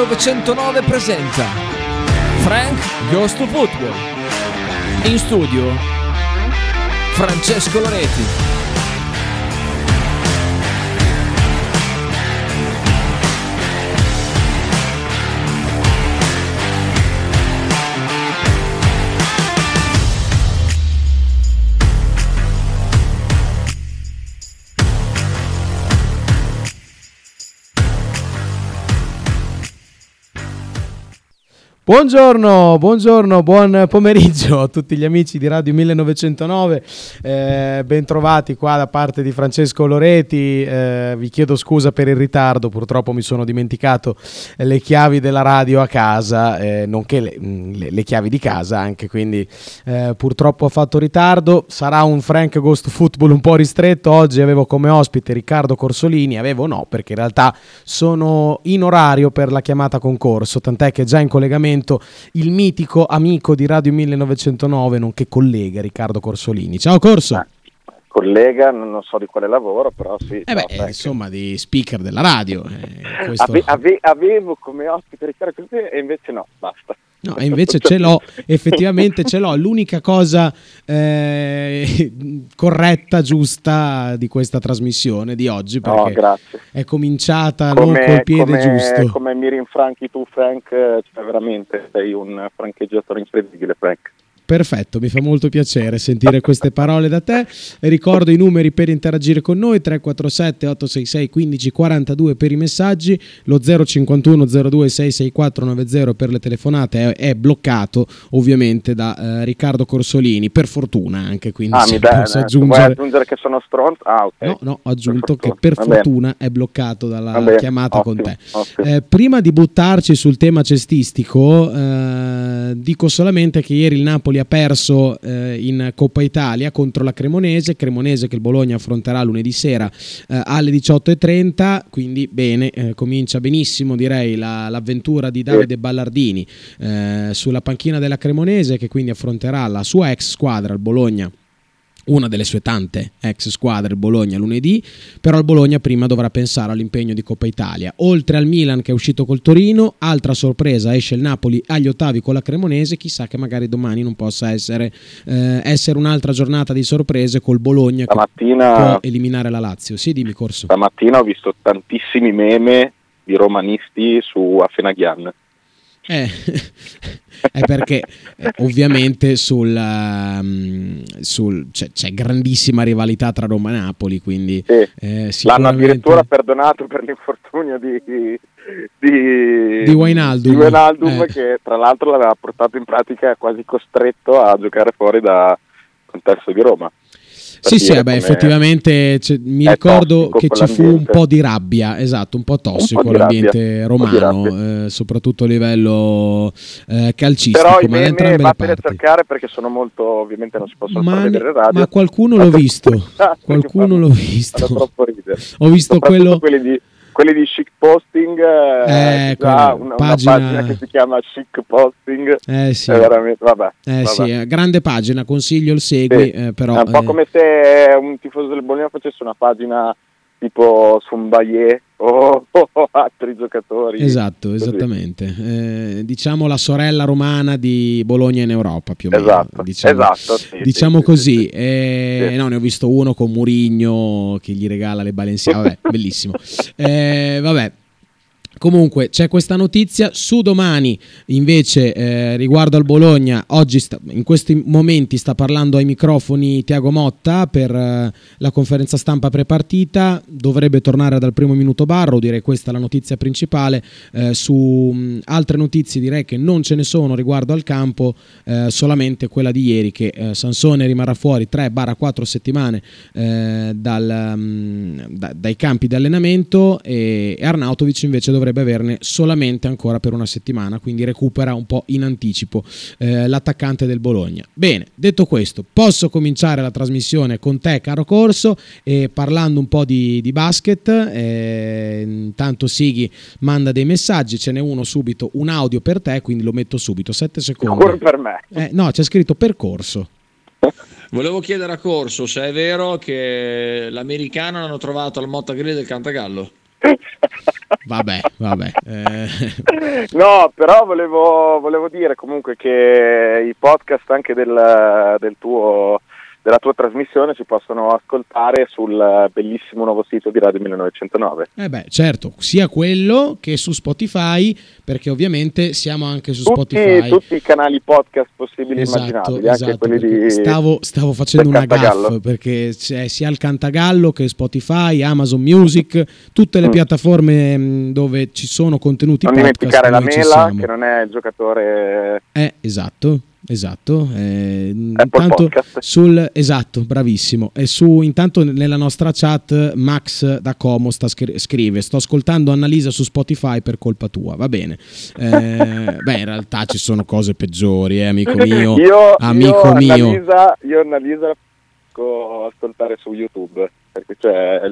Radio 1909 presenta Frank Goes to Football. In studio Francesco Loreti. Buongiorno, buongiorno, buon pomeriggio a tutti gli amici di Radio 1909, eh, bentrovati qua da parte di Francesco Loreti, eh, vi chiedo scusa per il ritardo, purtroppo mi sono dimenticato le chiavi della radio a casa, eh, nonché le, mm, le, le, chiavi di casa anche, quindi eh, purtroppo ho fatto ritardo, sarà un Frank Ghost Football un po' ristretto, oggi avevo come ospite Riccardo Corsolini, avevo no perché in realtà sono in orario per la chiamata concorso, tant'è che già in collegamento collegamento il mitico amico di Radio 1909, nonché collega Riccardo Corsolini. Ciao Corso! Ah, collega, non so di quale lavoro, però sì. Eh beh, no, insomma, di speaker della radio. Eh, questo... ave, ave, avevo come ospite Riccardo Corsolini e invece no, basta. No, e invece ce l'ho, effettivamente ce l'ho. L'unica cosa eh, corretta, giusta di questa trasmissione di oggi, perché no, è cominciata come, col piede come, giusto. Come mi rinfranchi tu, Frank, cioè veramente sei un francheggiatore incredibile, Frank. Perfetto, mi fa molto piacere sentire queste parole da te. Ricordo i numeri per interagire con noi: 347 866 1542 per i messaggi, lo 051 02 664 90 per le telefonate è, è bloccato ovviamente da eh, Riccardo Corsolini, per fortuna anche. Quindi ah, mi dai, aggiungere... Vuoi aggiungere che sono stronzo? Ah, ok. No, no, ho aggiunto per che per fortuna è bloccato dalla chiamata ottimo, con te. Eh, prima di buttarci sul tema cestistico, eh, dico solamente che ieri il Napoli ha perso eh, in Coppa Italia contro la Cremonese, Cremonese che il Bologna affronterà lunedì sera eh, alle 18.30, quindi bene, eh, comincia benissimo direi la, l'avventura di Davide Ballardini eh, sulla panchina della Cremonese che quindi affronterà la sua ex squadra, il Bologna una delle sue tante ex squadre, il Bologna lunedì, però il Bologna prima dovrà pensare all'impegno di Coppa Italia. Oltre al Milan che è uscito col Torino, altra sorpresa esce il Napoli agli ottavi con la Cremonese, chissà che magari domani non possa essere, eh, essere un'altra giornata di sorprese col Bologna stamattina, che può eliminare la Lazio. Sì, dimmi Corso. Stamattina ho visto tantissimi meme di romanisti su Afenaghian. Eh, è perché eh, ovviamente sul, um, sul, c'è, c'è, grandissima rivalità tra Roma e Napoli, quindi sì. eh, sicuramente... l'hanno addirittura perdonato per l'infortunio di, di, di Wijnaldum, di Wijnaldum eh. che tra l'altro l'aveva portato in pratica quasi costretto a giocare fuori dal contesto di Roma. Sì, sì, beh, effettivamente cioè, mi ricordo che ci fu un po' di rabbia, esatto, un po' tossico po l'ambiente romano, eh, soprattutto a livello eh, calcistico. Però ma i meme vattene a cercare perché sono molto, ovviamente non si possono ma, vedere in radio. Ma qualcuno l'ho visto, qualcuno l'ho visto. Ho visto quello... quelli di quelli di chic posting eh, una, una, pagina... pagina... che si chiama chic posting eh sì, veramente, vabbè, eh, vabbè. sì grande pagina consiglio il segui sì. eh, però, è un po' eh. come se un tifoso del Bologna facesse una pagina tipo Sumbaye o, o, altri giocatori. Esatto, esattamente. Eh, diciamo la sorella romana di Bologna in Europa più o meno. Esatto, diciamo, esatto sì, diciamo sì, così. Sì, eh, no, ne ho visto uno con Murigno che gli regala le Balenciaga, vabbè, bellissimo. Eh, vabbè, Comunque c'è questa notizia su domani invece eh, riguardo al Bologna, oggi sta, in questi momenti sta parlando ai microfoni Tiago Motta per eh, la conferenza stampa prepartita, dovrebbe tornare dal primo minuto Barro, direi questa è la notizia principale, eh, su mh, altre notizie direi che non ce ne sono riguardo al campo, eh, solamente quella di ieri che eh, Sansone rimarrà fuori 3-4 settimane eh, dal, mh, da, dai campi di allenamento e, e Arnautovic invece dovrebbe dovrebbe averne solamente ancora per una settimana, quindi recupera un po' in anticipo eh, l'attaccante del Bologna. Bene, detto questo, posso cominciare la trasmissione con te, caro Corso, e parlando un po' di, di basket. Eh, intanto Sighi manda dei messaggi, ce n'è uno subito, un audio per te, quindi lo metto subito, 7 secondi. Ancora per me. Eh, no, c'è scritto percorso. Volevo chiedere a Corso se è vero che l'americano hanno trovato al Motta Grill del Cantagallo. vabbè, vabbè. Eh. No, però volevo, volevo dire comunque che i podcast anche del, del tuo della tua trasmissione si possono ascoltare sul bellissimo nuovo sito di Radio 1909. Eh beh, certo, sia quello che su Spotify, perché ovviamente siamo anche su tutti, Spotify. Tutti i canali podcast possibili e esatto, immaginabili, esatto, anche quelli di... Stavo, stavo facendo una gaff, perché c'è sia il Cantagallo che Spotify, Amazon Music, tutte le mm. piattaforme mm, dove ci sono contenuti non podcast. Non dimenticare la Mela, che non è il giocatore... Eh, esatto Esatto, eh, intanto sul, esatto, bravissimo. E su, intanto nella nostra chat Max da Como sta scri- scrive: Sto ascoltando Annalisa su Spotify per colpa tua. Va bene. Eh, beh, in realtà ci sono cose peggiori, eh, amico mio. io, amico io mio. Annalisa, io Annalisa ascoltare su YouTube.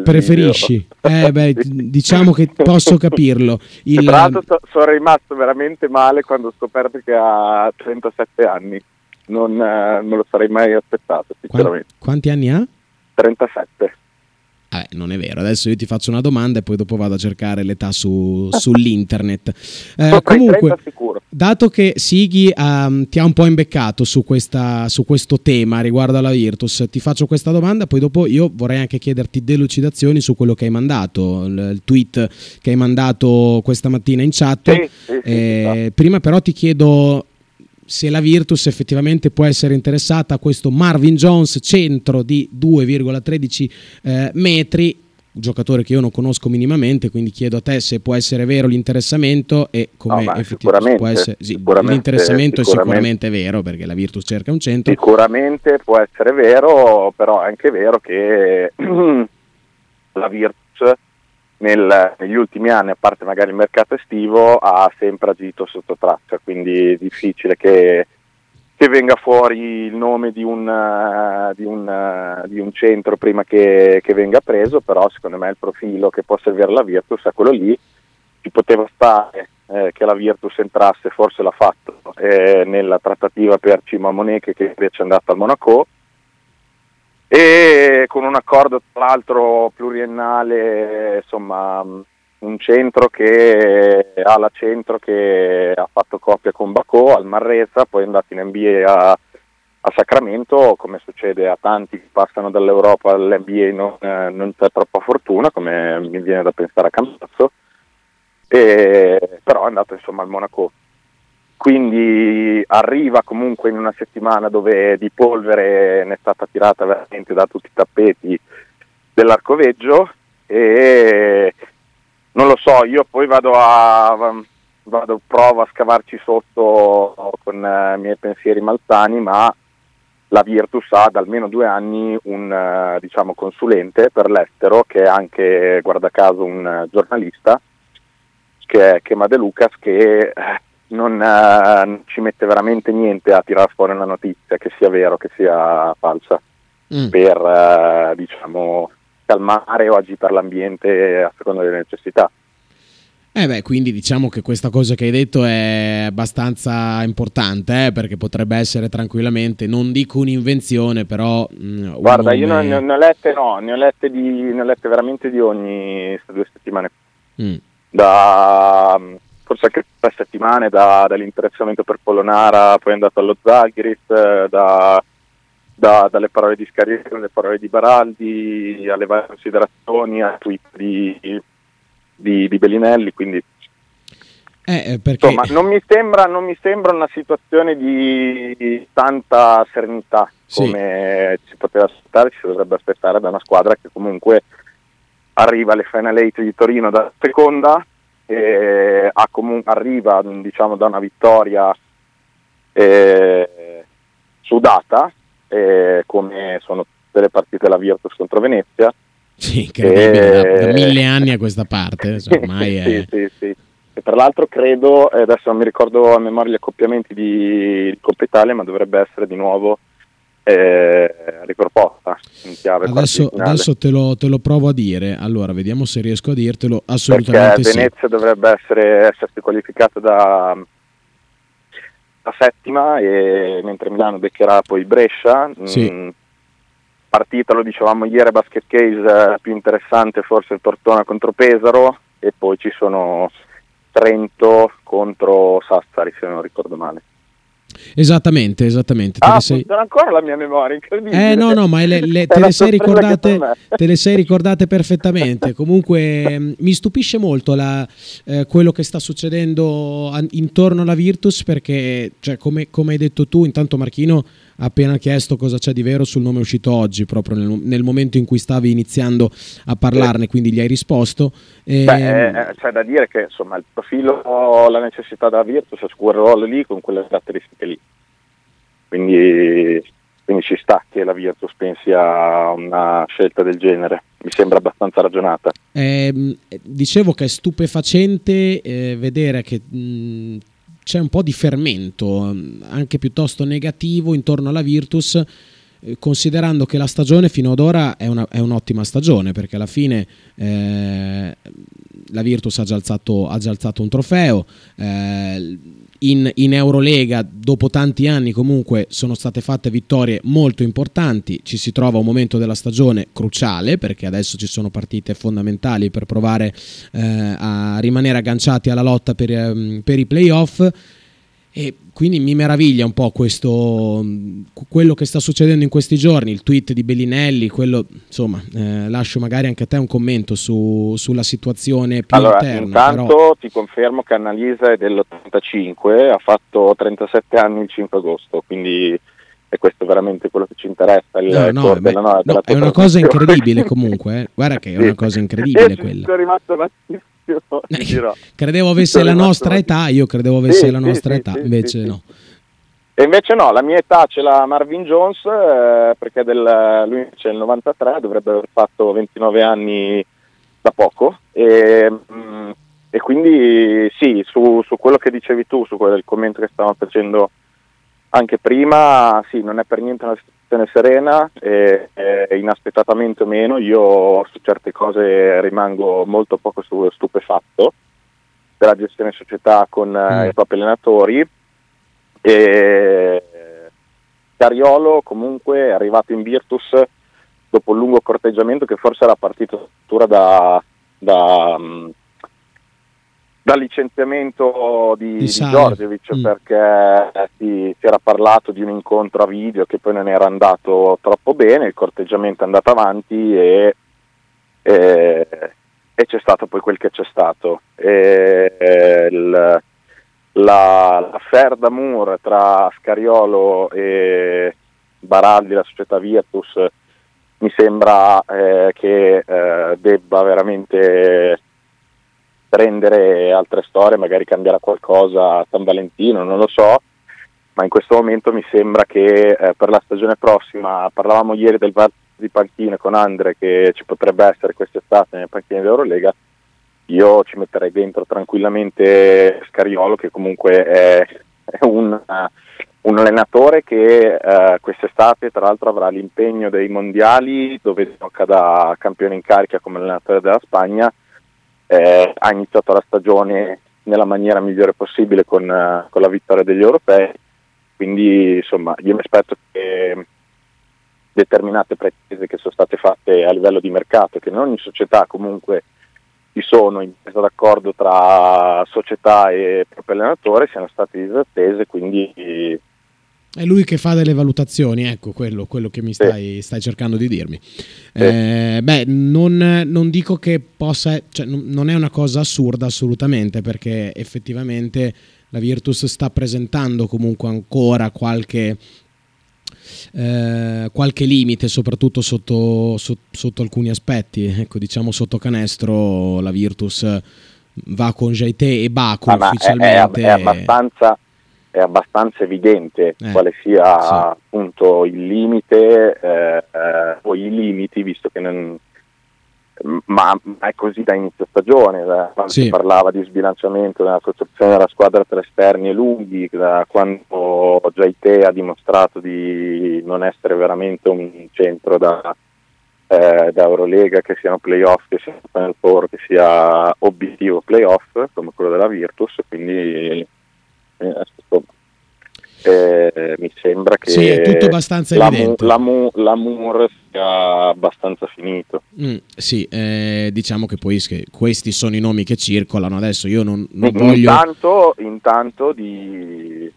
Preferisci? Eh, beh, diciamo che posso capirlo. Il... Tra l'altro so, sono rimasto veramente male quando ho scoperto che ha 37 anni. Non, eh, non lo sarei mai aspettato, sinceramente. quanti anni ha? 37. Eh, non è vero, adesso io ti faccio una domanda e poi dopo vado a cercare l'età su, sull'internet. Eh, comunque, dato che Sighi um, ti ha un po' imbeccato su, questa, su, questo tema riguardo alla Virtus, ti faccio questa domanda, poi dopo io vorrei anche chiederti delucidazioni su quello che hai mandato, il, il tweet che hai mandato questa mattina in chat. Sì, sì, sì, eh, prima però ti chiedo se la Virtus effettivamente può essere interessata a questo Marvin Jones centro di 2,13 eh, metri giocatore che io non conosco minimamente, quindi chiedo a te se può essere vero l'interessamento e come no, effettivamente può essere. Sì, sicuramente, l'interessamento sicuramente, è sicuramente vero perché la Virtus cerca un centro. Sicuramente può essere vero, però è anche vero che la Virtus nel, negli ultimi anni, a parte magari il mercato estivo, ha sempre agito sotto traccia, quindi è difficile che, che venga fuori il nome di un, uh, di un, uh, di un centro prima che, che, venga preso, però secondo me il profilo che può servire la Virtus è quello lì, ci poteva stare eh, che la Virtus entrasse, forse l'ha fatto, eh, nella trattativa per Cima Moneche che invece è andata al Monaco, e con un accordo tra l'altro pluriennale, insomma un centro che ala centro che ha fatto coppia con Bacò al Marrezza, poi è andato in NBA a, a, Sacramento, come succede a tanti che passano dall'Europa all'NBA non, eh, non c'è troppa fortuna, come mi viene da pensare a Campazzo, e, però è andato insomma al Monaco quindi arriva comunque in una settimana dove di polvere ne è stata tirata veramente da tutti i tappeti dell'arcoveggio e non lo so, io poi vado a vado, provo a scavarci sotto con i miei pensieri malsani, ma la Virtus ha da almeno due anni un diciamo, consulente per l'estero che è anche, guarda caso, un giornalista che è Chema De Lucas che non eh, ci mette veramente niente a tirare fuori una notizia, che sia vero, che sia falsa, mm. per eh, diciamo, calmare o agitare l'ambiente a seconda delle necessità. Eh beh, quindi diciamo che questa cosa che hai detto è abbastanza importante, eh, perché potrebbe essere tranquillamente, non dico un'invenzione, però... Mh, mm, Guarda, io ne, ne, ho lette, no, ne ho lette, di, ne ho lette veramente di ogni due settimane. Mm. Da forse anche tre settimane da, dall'interessamento per Polonara, poi è andato allo Zagris, eh, da, da, dalle parole di Scarieri, alle parole di Baraldi, alle varie considerazioni, ai tweet di, di, di Bellinelli, quindi eh, eh, perché... Insomma, non mi, sembra, non mi, sembra, una situazione di tanta serenità come sì. si poteva aspettare, si dovrebbe aspettare da una squadra che comunque arriva alle Final 8 di Torino da seconda, eh, comun- arriva diciamo, da una vittoria eh, sudata, eh, come sono tutte le partite della Virtus contro Venezia. Sì, incredibile, da, da, mille anni a questa parte, ormai è... sì, sì, sì. E tra l'altro credo, eh, adesso non mi ricordo a memoria gli accoppiamenti di, di Coppa Italia, ma dovrebbe essere di nuovo eh, riproposta in chiave adesso, adesso te, lo, te, lo, provo a dire allora vediamo se riesco a dirtelo assolutamente perché Venezia sì. dovrebbe essere, essersi qualificata da, da, settima e mentre Milano beccherà poi Brescia sì. mm, partita lo dicevamo ieri basket case eh, più interessante forse il Tortona contro Pesaro e poi ci sono Trento contro Sassari se non ricordo male. Esattamente, esattamente. Te ah, sei... funziona ancora la mia memoria, incredibile. Eh no, no, ma le, le, te, le sei ricordate, te, le sei ricordate, perfettamente. Comunque mm, mi stupisce molto la, eh, quello che sta succedendo intorno alla Virtus perché, cioè, come, come hai detto tu, intanto Marchino appena chiesto cosa c'è di vero sul nome uscito oggi, proprio nel, nel momento in cui stavi iniziando a parlarne, quindi gli hai risposto. E... Beh, eh, eh, c'è da dire che insomma il profilo, la necessità della Virtus è ruolo lì con quelle caratteristiche lì. Quindi, quindi ci sta che la Virtus pensi a una scelta del genere, mi sembra abbastanza ragionata. Eh, dicevo che è stupefacente eh, vedere che mh, c'è un po' di fermento, anche piuttosto negativo, intorno alla Virtus eh, considerando che la stagione fino ad ora è, una, è un'ottima stagione perché alla fine eh, la Virtus ha già alzato, ha già alzato un trofeo eh, in, in, Eurolega dopo tanti anni comunque sono state fatte vittorie molto importanti. Ci si trova un momento della stagione cruciale perché adesso ci sono partite fondamentali per provare eh, a rimanere agganciati alla lotta per, ehm, per i playoff e quindi mi meraviglia un po' questo, quello che sta succedendo in questi giorni, il tweet di Bellinelli, quello, insomma, eh, lascio magari anche a te un commento su, sulla situazione più allora, interna. Intanto però... ti confermo che Annalisa è dell'85, ha fatto 37 anni il 5 agosto, quindi è questo veramente quello che ci interessa. Il no, no, beh, no, è una cosa incredibile comunque, eh. guarda che è una cosa incredibile quella. Sono rimasto battissimo eh, credevo avesse la nostra età, io credevo avesse sì, la nostra sì, età, sì, invece no. E invece no, la mia età ce l'ha Marvin Jones, eh, perché del, lui c'è il 93, dovrebbe aver fatto 29 anni da poco. E, mh, mm, e quindi sì, su, su, quello che dicevi tu, su quel commento che stavamo facendo anche prima, sì, non è per niente una situazione serena, e, e inaspettatamente o meno, io su certe cose rimango molto poco stupefatto della gestione società con mm. i propri allenatori. E Cariolo comunque è arrivato in Virtus dopo un lungo corteggiamento che forse era partito da, da, mm, dal licenziamento di, di, di Giorgevic mm. perché eh, si, si, era parlato di un incontro a video che poi non era andato troppo bene, il corteggiamento è andato avanti e, e, e c'è stato poi quel che c'è stato. E, il, la, l'affair d'amore tra Scariolo e Baraldi, la società Virtus, mi sembra eh, che eh, debba veramente prendere altre storie, magari cambiare qualcosa a San Valentino, non lo so, ma in questo momento mi sembra che eh, per la stagione prossima, parlavamo ieri del VAR di panchine con Andre che ci potrebbe essere quest'estate nelle panchine dell'Eurolega, io ci metterei dentro tranquillamente Scariolo che comunque è, è un, un, allenatore che uh, quest'estate tra l'altro avrà l'impegno dei mondiali dove gioca da campione in carica come allenatore della Spagna eh, ha iniziato la stagione nella maniera migliore possibile con, uh, con la vittoria degli europei, quindi insomma io mi aspetto che determinate pretese che sono state fatte a livello di mercato, che in ogni società comunque ci sono in presa d'accordo tra società e proprio allenatore, siano state disattese, quindi è lui che fa delle valutazioni, ecco quello, quello che mi stai, stai, cercando di dirmi. Eh, beh, non, non, dico che possa, cioè, non è una cosa assurda assolutamente, perché effettivamente la Virtus sta presentando comunque ancora qualche, eh, qualche limite, soprattutto sotto, sotto, sotto, alcuni aspetti. Ecco, diciamo sotto canestro la Virtus va con Jaite e Baku ah, ufficialmente. È, è, è abbastanza è abbastanza evidente eh, quale sia sì. appunto il limite eh, eh, o i limiti, visto che non, ma, ma, è così da inizio stagione, da quando sì. si parlava di sbilanciamento nella costruzione della squadra tra esterni e lunghi, da quando Jaite ha dimostrato di non essere veramente un centro da, eh, da Eurolega, che siano playoff, che sia Final Four, che sia obiettivo playoff come quello della Virtus, quindi eh, eh, mi sembra che sì, è tutto abbastanza evidente. L'amour, l'amour sia abbastanza finito. Mm, sì, eh, diciamo che poi che questi sono i nomi che circolano. Adesso io non, non voglio. Intanto, intanto di,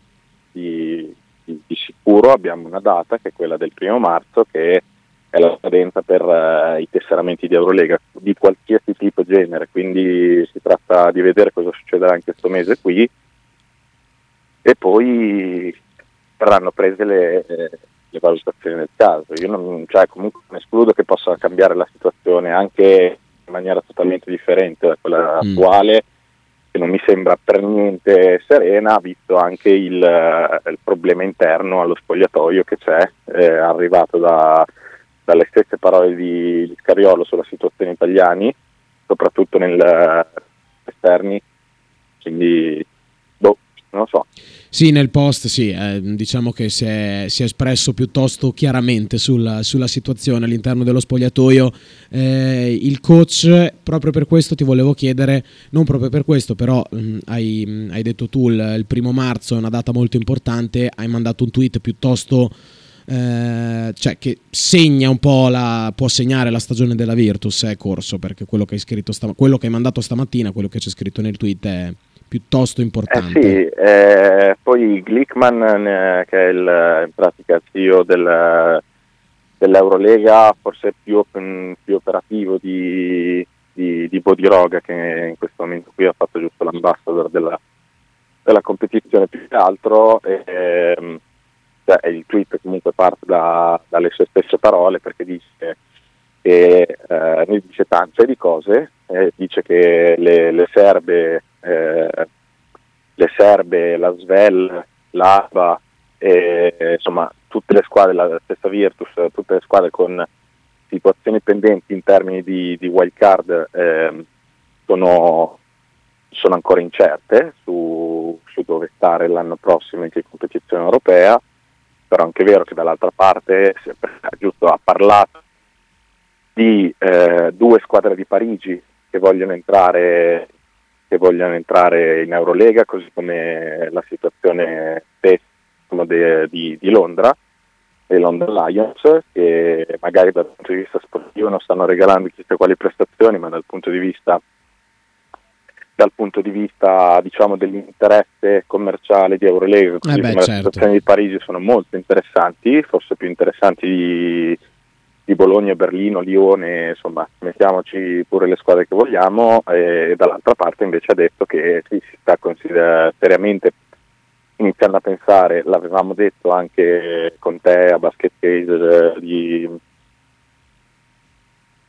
di, di, di, sicuro abbiamo una data che è quella del primo marzo, che è la scadenza per uh, i tesseramenti di Eurolega di qualsiasi tipo e genere. Quindi si tratta di vedere cosa succederà in questo mese qui e poi verranno prese le, le valutazioni del caso. Io non, cioè, comunque non escludo che possa cambiare la situazione anche in maniera totalmente differente da quella mm. attuale, che non mi sembra per niente serena, visto anche il, il problema interno allo spogliatoio che c'è, eh, arrivato da, dalle stesse parole di, di Scariolo sulla situazione italiani, soprattutto nel esterni. Quindi non lo so. Sì, nel post sì, eh, diciamo che si è, si è, espresso piuttosto chiaramente sulla, sulla situazione all'interno dello spogliatoio. Eh, il coach, proprio per questo ti volevo chiedere, non proprio per questo, però mh, mm, hai, mh, hai, detto tu il, il, primo marzo è una data molto importante, hai mandato un tweet piuttosto... Eh, cioè che segna un po' la può segnare la stagione della Virtus è corso perché quello che hai scritto quello che hai mandato stamattina quello che c'è scritto nel tweet è, piuttosto importante. Eh sì, eh, poi Glickman, eh, che è il, in pratica il CEO del, dell'Eurolega, forse più, più operativo di, di, di Bodiroga, che in questo momento qui ha fatto giusto l'ambassador della, della competizione più che altro. Ehm, cioè, il tweet comunque parte da, dalle sue stesse parole perché dice che eh, ne dice tante di cose, eh, dice che le, le serbe eh, le Serbe, la Svel, l'Alba, e, insomma tutte le squadre, la stessa Virtus, tutte le squadre con situazioni pendenti in termini di, di wild card eh, sono, sono, ancora incerte su, su, dove stare l'anno prossimo in che competizione europea, però è anche vero che dall'altra parte giusto, ha parlato di eh, due squadre di Parigi che vogliono entrare che vogliono entrare in Eurolega, così come la situazione de, di, di, Londra e London Lions, che magari dal punto di vista sportivo non stanno regalando chissà quali prestazioni, ma dal punto di vista, dal punto di vista diciamo, dell'interesse commerciale di Eurolega, così eh beh, come certo. le situazioni di Parigi sono molto interessanti, forse più interessanti di di Bologna, Berlino, Lione, insomma, mettiamoci pure le squadre che vogliamo e dall'altra parte invece ha detto che sì, si sta seriamente iniziando a pensare, l'avevamo detto anche con te a Basket Case, di,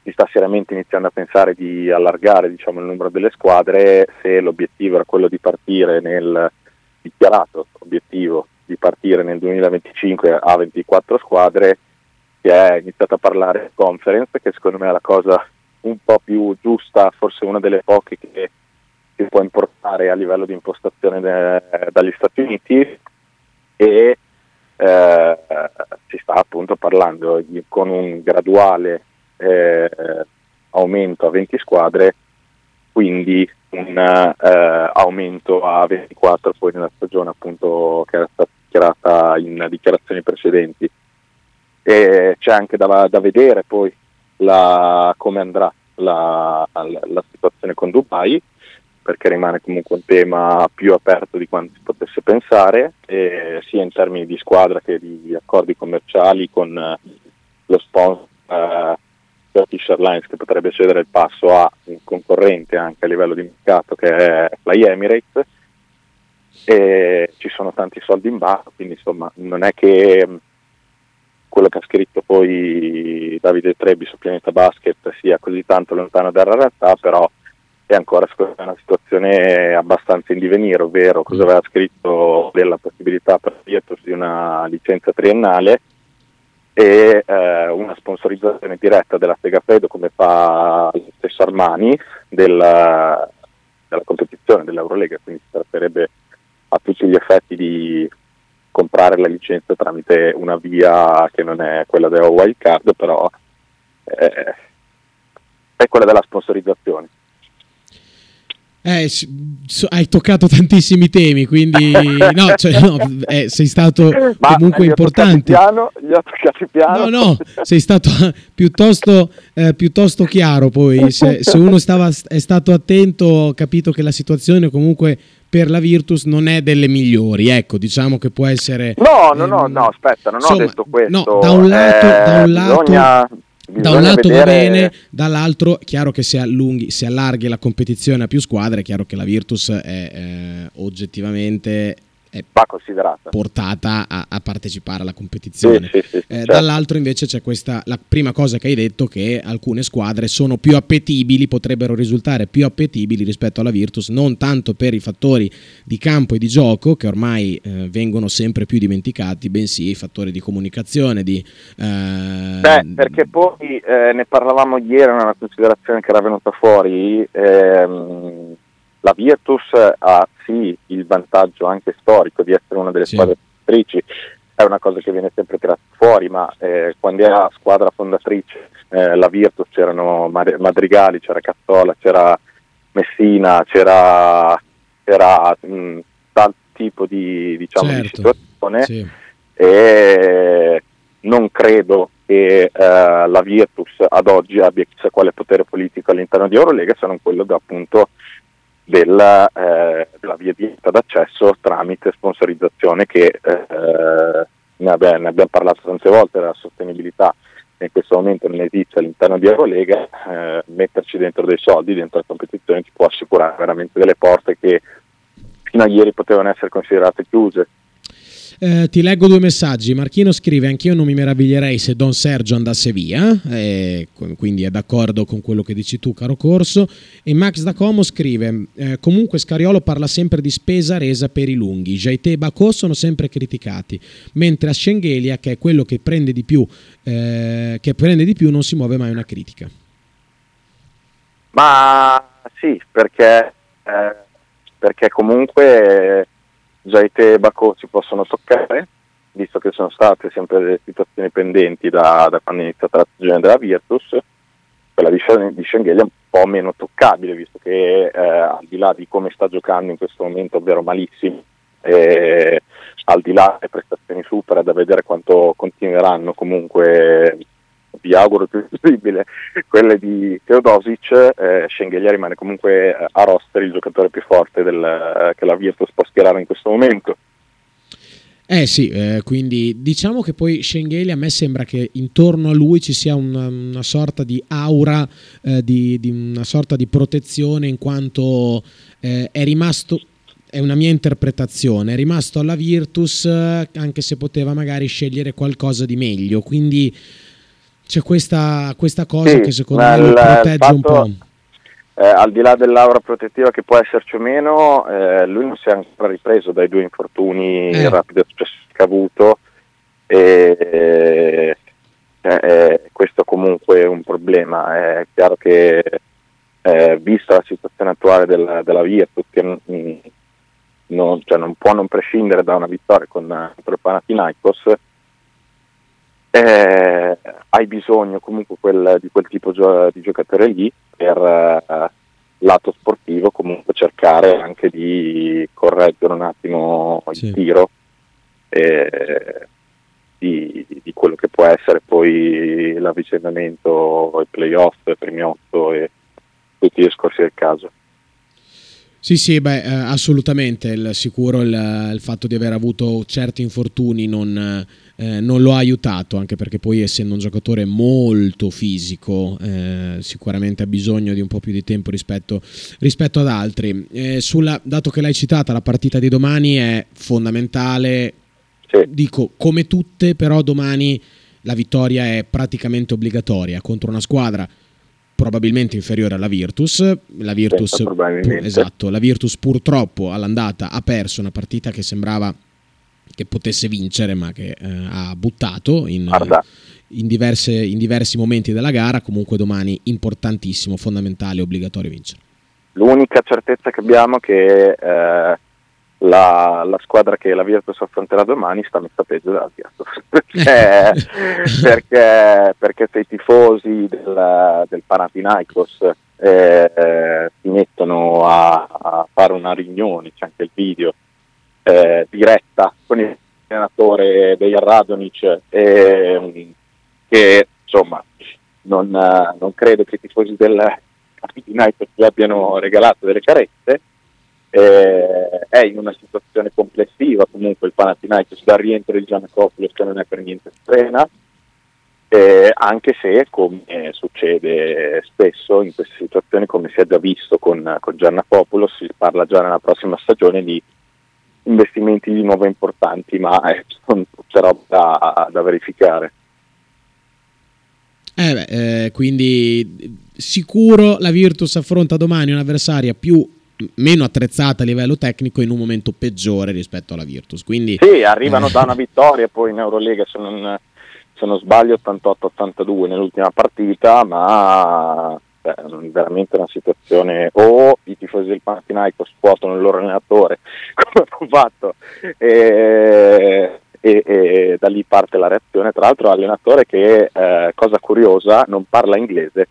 si sta seriamente iniziando a pensare di allargare diciamo, il numero delle squadre se l'obiettivo era quello di partire nel dichiarato obiettivo di partire nel 2025 a 24 squadre che è iniziato a parlare conference, che secondo me è la cosa un po' più giusta, forse una delle poche che si può importare a livello di impostazione de, dagli Stati Uniti. E eh, si sta appunto parlando di, con un graduale eh, aumento a 20 squadre, quindi un eh, aumento a 24 poi nella stagione appunto che era stata dichiarata in dichiarazioni precedenti e c'è anche da, da vedere poi la, come andrà la, la, la, situazione con Dubai perché rimane comunque un tema più aperto di quanto si potesse pensare eh, sia in termini di squadra che di accordi commerciali con eh, lo sponsor eh, Turkish Airlines che potrebbe cedere il passo a un concorrente anche a livello di mercato che è la Emirates. E ci sono tanti soldi in banca quindi insomma non è che quello che ha scritto poi Davide Trebbi su Pianeta Basket sia così tanto lontano dalla realtà, però è ancora una situazione abbastanza in divenire, ovvero cosa aveva scritto della possibilità per Virtus di una licenza triennale e eh, una sponsorizzazione diretta della Segafredo come fa lo stesso Armani della, della competizione dell'Eurolega, quindi si tratterebbe a tutti gli effetti di comprare la licenza tramite una via che non è quella della wildcard, però eh, è quella della sponsorizzazione. Eh, so, hai toccato tantissimi temi, quindi no, cioè, no, eh, sei stato Ma comunque importante. Piano, gli ho toccati piano. No, no, sei stato piuttosto, eh, piuttosto chiaro. Poi, se, se uno stava, è stato attento, ha capito che la situazione comunque per la Virtus non è delle migliori. Ecco, diciamo che può essere. No, no, no, ehm, no aspetta, non insomma, ho detto questo. No, da un lato, da un eh, lato bisogna da un lato vedere... va bene, dall'altro è chiaro che se, allunghi, se allarghi la competizione a più squadre, è chiaro che la Virtus è eh, oggettivamente va considerata portata a, a partecipare alla competizione. Sì, sì, sì, eh, certo. Dall'altro invece c'è questa, la prima cosa che hai detto, che alcune squadre sono più appetibili, potrebbero risultare più appetibili rispetto alla Virtus, non tanto per i fattori di campo e di gioco, che ormai eh, vengono sempre più dimenticati, bensì i fattori di comunicazione. Di, eh... Beh, perché poi eh, ne parlavamo ieri, una considerazione che era venuta fuori. Ehm la Virtus ha sì il vantaggio anche storico di essere una delle sì. squadre fondatrici, è una cosa che viene sempre tirata fuori, ma eh, quando era squadra fondatrice eh, la Virtus c'erano Madrigali, c'era Cazzola, c'era Messina, c'era, c'era mh, tal tipo di, diciamo, certo. di situazione sì. e non credo che eh, la Virtus ad oggi abbia chissà quale potere politico all'interno di Eurolega se non quello da appunto della, eh, della via diretta d'accesso tramite sponsorizzazione che eh, ne, abbiamo, ne, abbiamo, parlato tante volte della sostenibilità in questo momento non esiste all'interno di Eurolega eh, metterci dentro dei soldi dentro la competizione ti può assicurare veramente delle porte che fino a ieri potevano essere considerate chiuse eh, ti leggo due messaggi. Marchino scrive: Anch'io non mi meraviglierei se Don Sergio andasse via, eh, quindi è d'accordo con quello che dici tu, caro Corso. E Max da Como scrive: eh, Comunque Scariolo parla sempre di spesa resa per i lunghi. Jaite e Bacò sono sempre criticati, mentre a Schengelia, che è quello che prende di più, eh, che prende di più non si muove mai una critica. Ma sì, perché, perché comunque Jaite e Bacò si possono toccare, visto che sono state sempre delle situazioni pendenti da, da quando è iniziata la stagione della Virtus, quella di, di Schengelia è un po' meno toccabile, visto che eh, al di là di come sta giocando in questo momento, ovvero malissimo, eh, al di là delle prestazioni super, da vedere quanto continueranno comunque vi auguro il più possibile, quelle di Teodosic, eh, Schengelia rimane comunque eh, a roster il giocatore più forte del, eh, che la Virtus può schierare in questo momento. Eh sì, eh, quindi diciamo che poi Schengelia a me sembra che intorno a lui ci sia una, una sorta di aura, eh, di, di, una sorta di protezione in quanto eh, è rimasto è una mia interpretazione, è rimasto alla Virtus anche se poteva magari scegliere qualcosa di meglio, quindi c'è questa, questa cosa sì, che secondo me lo protegge fatto, un po'. Eh, al di là dell'aura protettiva che può esserci o meno, eh, lui non si è ancora ripreso dai due infortuni eh. successivi che ha avuto e eh, questo comunque è un problema. È chiaro che eh, vista la situazione attuale della, della Virtus, che non, cioè non, può non prescindere da una vittoria con, contro il Panathinaikos, eh, hai bisogno comunque quel, di quel tipo gio- di giocatore lì per eh, lato sportivo comunque cercare anche di correggere un attimo il sì. tiro eh, di, di, quello che può essere poi l'avvicendamento, i playoff, i primi otto e tutti i discorsi del caso. Sì, sì, beh, eh, assolutamente. Il, sicuro il, il, fatto di aver avuto certi infortuni non, eh, non, lo ha aiutato, anche perché poi essendo un giocatore molto fisico, eh, sicuramente ha bisogno di un po' più di tempo rispetto, rispetto ad altri. Eh, sulla, dato che l'hai citata, la partita di domani è fondamentale. Sì. Dico come tutte, però domani la vittoria è praticamente obbligatoria contro una squadra probabilmente inferiore alla Virtus. La Virtus, esatto, la Virtus purtroppo all'andata ha perso una partita che sembrava che potesse vincere ma che eh, ha buttato in, in, diverse, in, diversi momenti della gara. Comunque domani importantissimo, fondamentale, obbligatorio vincere. L'unica certezza che abbiamo è che eh, la, la, squadra che la Virtus affronterà domani sta messa peggio della Virtus. Perché, perché, perché, se i tifosi del, del Panathinaikos eh, si mettono a, a, fare una riunione, c'è anche il video, eh, diretta con il allenatore dei Radonic eh, che insomma non, non, credo che i tifosi del United gli abbiano regalato delle carezze eh, è in una situazione complessiva comunque il Panathinaikos dal rientro di Giannakopoulos che non è per niente serena eh, anche se come succede spesso in queste situazioni come si è già visto con, con Giannakopoulos si parla già nella prossima stagione di investimenti di nuovo importanti ma è tutta roba da, da verificare. Eh beh, eh, quindi sicuro la Virtus affronta domani un'avversaria più meno attrezzata a livello tecnico in un momento peggiore rispetto alla Virtus. Quindi, sì, arrivano eh. da una vittoria poi in Eurolega se non, se non sbaglio 88-82 nell'ultima partita, ma beh, veramente una situazione o i tifosi del Panathinaikos scuotono il loro allenatore come hanno fatto e, e, e, da lì parte la reazione. Tra l'altro l'allenatore che, eh, cosa curiosa, non parla inglese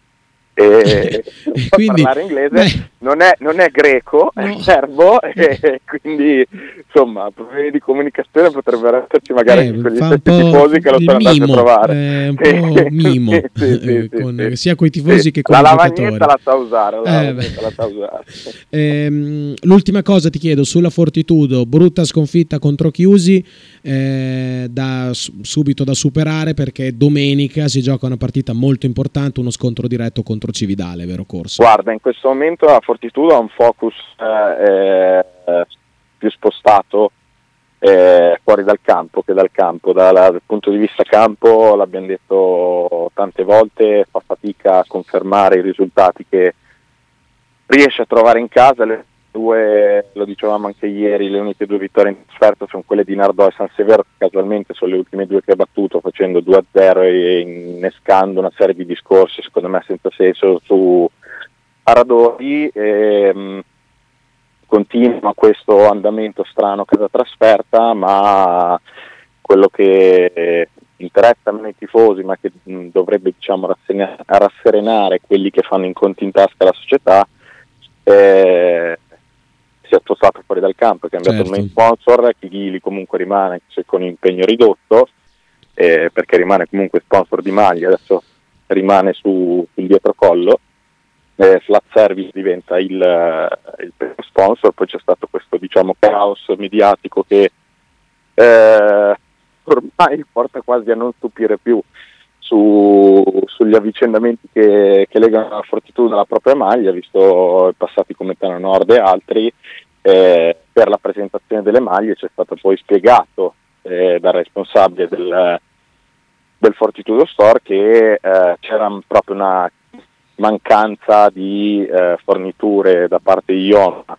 e quindi, parlare inglese, non è, non è, greco, no. è serbo e quindi insomma problemi di comunicazione potrebbero esserci magari eh, con gli stessi tifosi che lo sono andati a trovare. Eh, un po' mimo, sì, sì, eh, con, sì, sia con i tifosi che con i La lavagnetta la sa usare, la eh, la sa usare. Ehm, l'ultima cosa ti chiedo sulla Fortitudo, brutta sconfitta contro Chiusi, eh, da, subito da superare perché domenica si gioca una partita molto importante, uno scontro diretto contro contro Cividale, vero Corso? Guarda, in questo momento la Fortitudo ha un focus eh, eh, più spostato eh, fuori dal campo che dal campo. Dal, dal, punto di vista campo, l'abbiamo detto tante volte, fa fatica a confermare i risultati che riesce a trovare in casa. Le due, lo dicevamo anche ieri, le uniche due vittorie in trasferta sono quelle di Nardò e San Severo, casualmente sono le ultime due che ha battuto facendo 2-0 e innescando una serie di discorsi secondo me senza senso su Aradori. E, mh, continua questo andamento strano casa trasferta, ma quello che interessa a me i tifosi, ma che mh, dovrebbe diciamo, rasserenare quelli che fanno in conti in tasca la società, eh, si è spostato fuori dal campo, è cambiato certo. il main sponsor, Chigili comunque rimane con impegno ridotto, eh, perché rimane comunque sponsor di maglia, adesso rimane su, sul dietro eh, Flat Service diventa il, il sponsor, poi c'è stato questo diciamo, caos mediatico che eh, ormai porta quasi a non stupire più su, sugli avvicendamenti che, che, legano la Fortitudo alla propria maglia, visto passati come Tano Nord e altri, eh, per la presentazione delle maglie ci è stato poi spiegato eh, dal responsabile del, del, Fortitudo Store che eh, c'era proprio una mancanza di eh, forniture da parte di Iona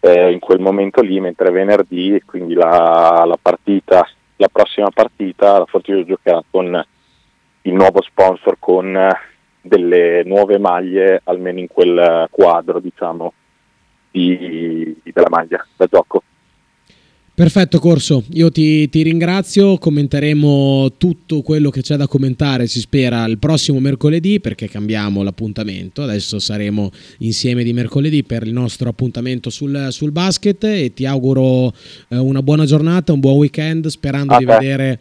eh, in quel momento lì, mentre venerdì, quindi la, la, partita, la prossima partita, la Fortitudo giocherà con il nuovo sponsor con eh, delle nuove maglie, almeno in quel quadro, diciamo, di, della maglia da gioco. Perfetto Corso, io ti, ti, ringrazio, commenteremo tutto quello che c'è da commentare, si spera, il prossimo mercoledì perché cambiamo l'appuntamento, adesso saremo insieme di mercoledì per il nostro appuntamento sul, sul basket e ti auguro eh, una buona giornata, un buon weekend sperando okay. di vedere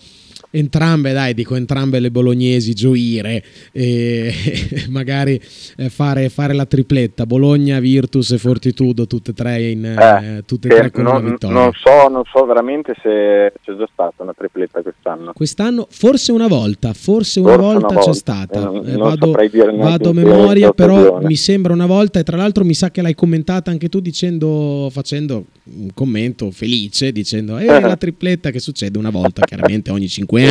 entrambe, dai, dico entrambe le bolognesi gioire e magari eh, fare, fare, la tripletta, Bologna, Virtus e Fortitudo, tutte e tre, in, eh, tutte e tre con non, una vittoria. Non so, non so veramente se c'è già stata una tripletta quest'anno. Quest'anno forse una volta, forse una, forse volta, una volta, c'è stata. Non, eh, vado, vado a memoria, però mi sembra una volta e tra l'altro mi sa che l'hai commentata anche tu dicendo, facendo un commento felice, dicendo eh, la tripletta che succede una volta, chiaramente ogni cinque anni.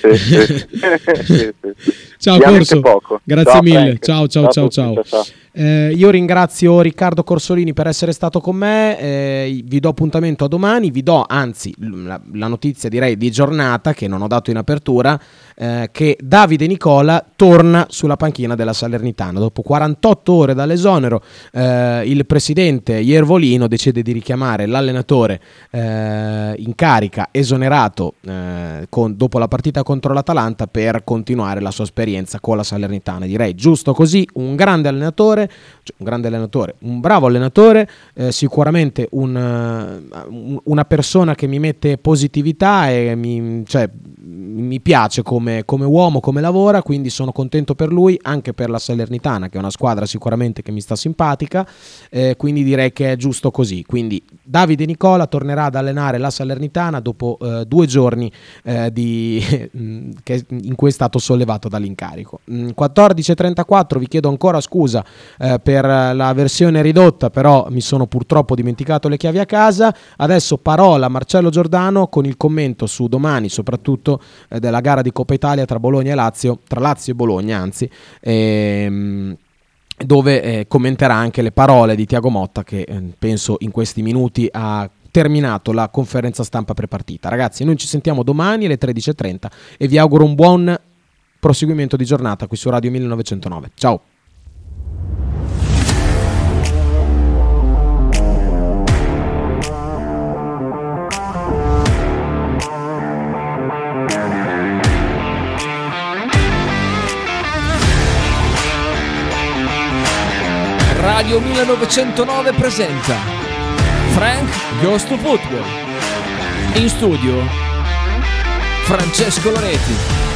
ciao Corso, grazie ciao, mille. Ciao ciao ciao ciao. ciao. Eh, io ringrazio Riccardo Corsolini per essere stato con me, eh, vi do appuntamento a domani, vi do anzi la, la, notizia direi di giornata che non ho dato in apertura, eh, che Davide Nicola torna sulla panchina della Salernitana. Dopo 48 ore dall'esonero eh, il presidente Iervolino decide di richiamare l'allenatore eh, in carica, esonerato eh, con, dopo la partita contro l'Atalanta per continuare la sua esperienza con la Salernitana. Direi giusto così, un grande allenatore allenatore, cioè un grande allenatore, un bravo allenatore, eh, sicuramente un, uh, una persona che mi mette positività e mi, cioè, mi piace come, come, uomo, come lavora, quindi sono contento per lui, anche per la Salernitana, che è una squadra sicuramente che mi sta simpatica, eh, quindi direi che è giusto così. Quindi Davide Nicola tornerà ad allenare la Salernitana dopo eh, due giorni eh, di, che, in cui è stato sollevato dall'incarico. 14.34, mm, vi chiedo ancora scusa eh, per la versione ridotta, però mi sono purtroppo dimenticato le chiavi a casa. Adesso parola a Marcello Giordano con il commento su domani, soprattutto eh, della gara di Coppa Italia tra Bologna e Lazio, tra Lazio e Bologna anzi. Ehm, dove eh, commenterà anche le parole di Tiago Motta che eh, penso in questi minuti ha terminato la conferenza stampa prepartita. Ragazzi, noi ci sentiamo domani alle 13.30 e vi auguro un buon proseguimento di giornata qui su Radio 1909. Ciao! Radio 1909 presenta Frank Goes to Football. In studio Francesco Loretti.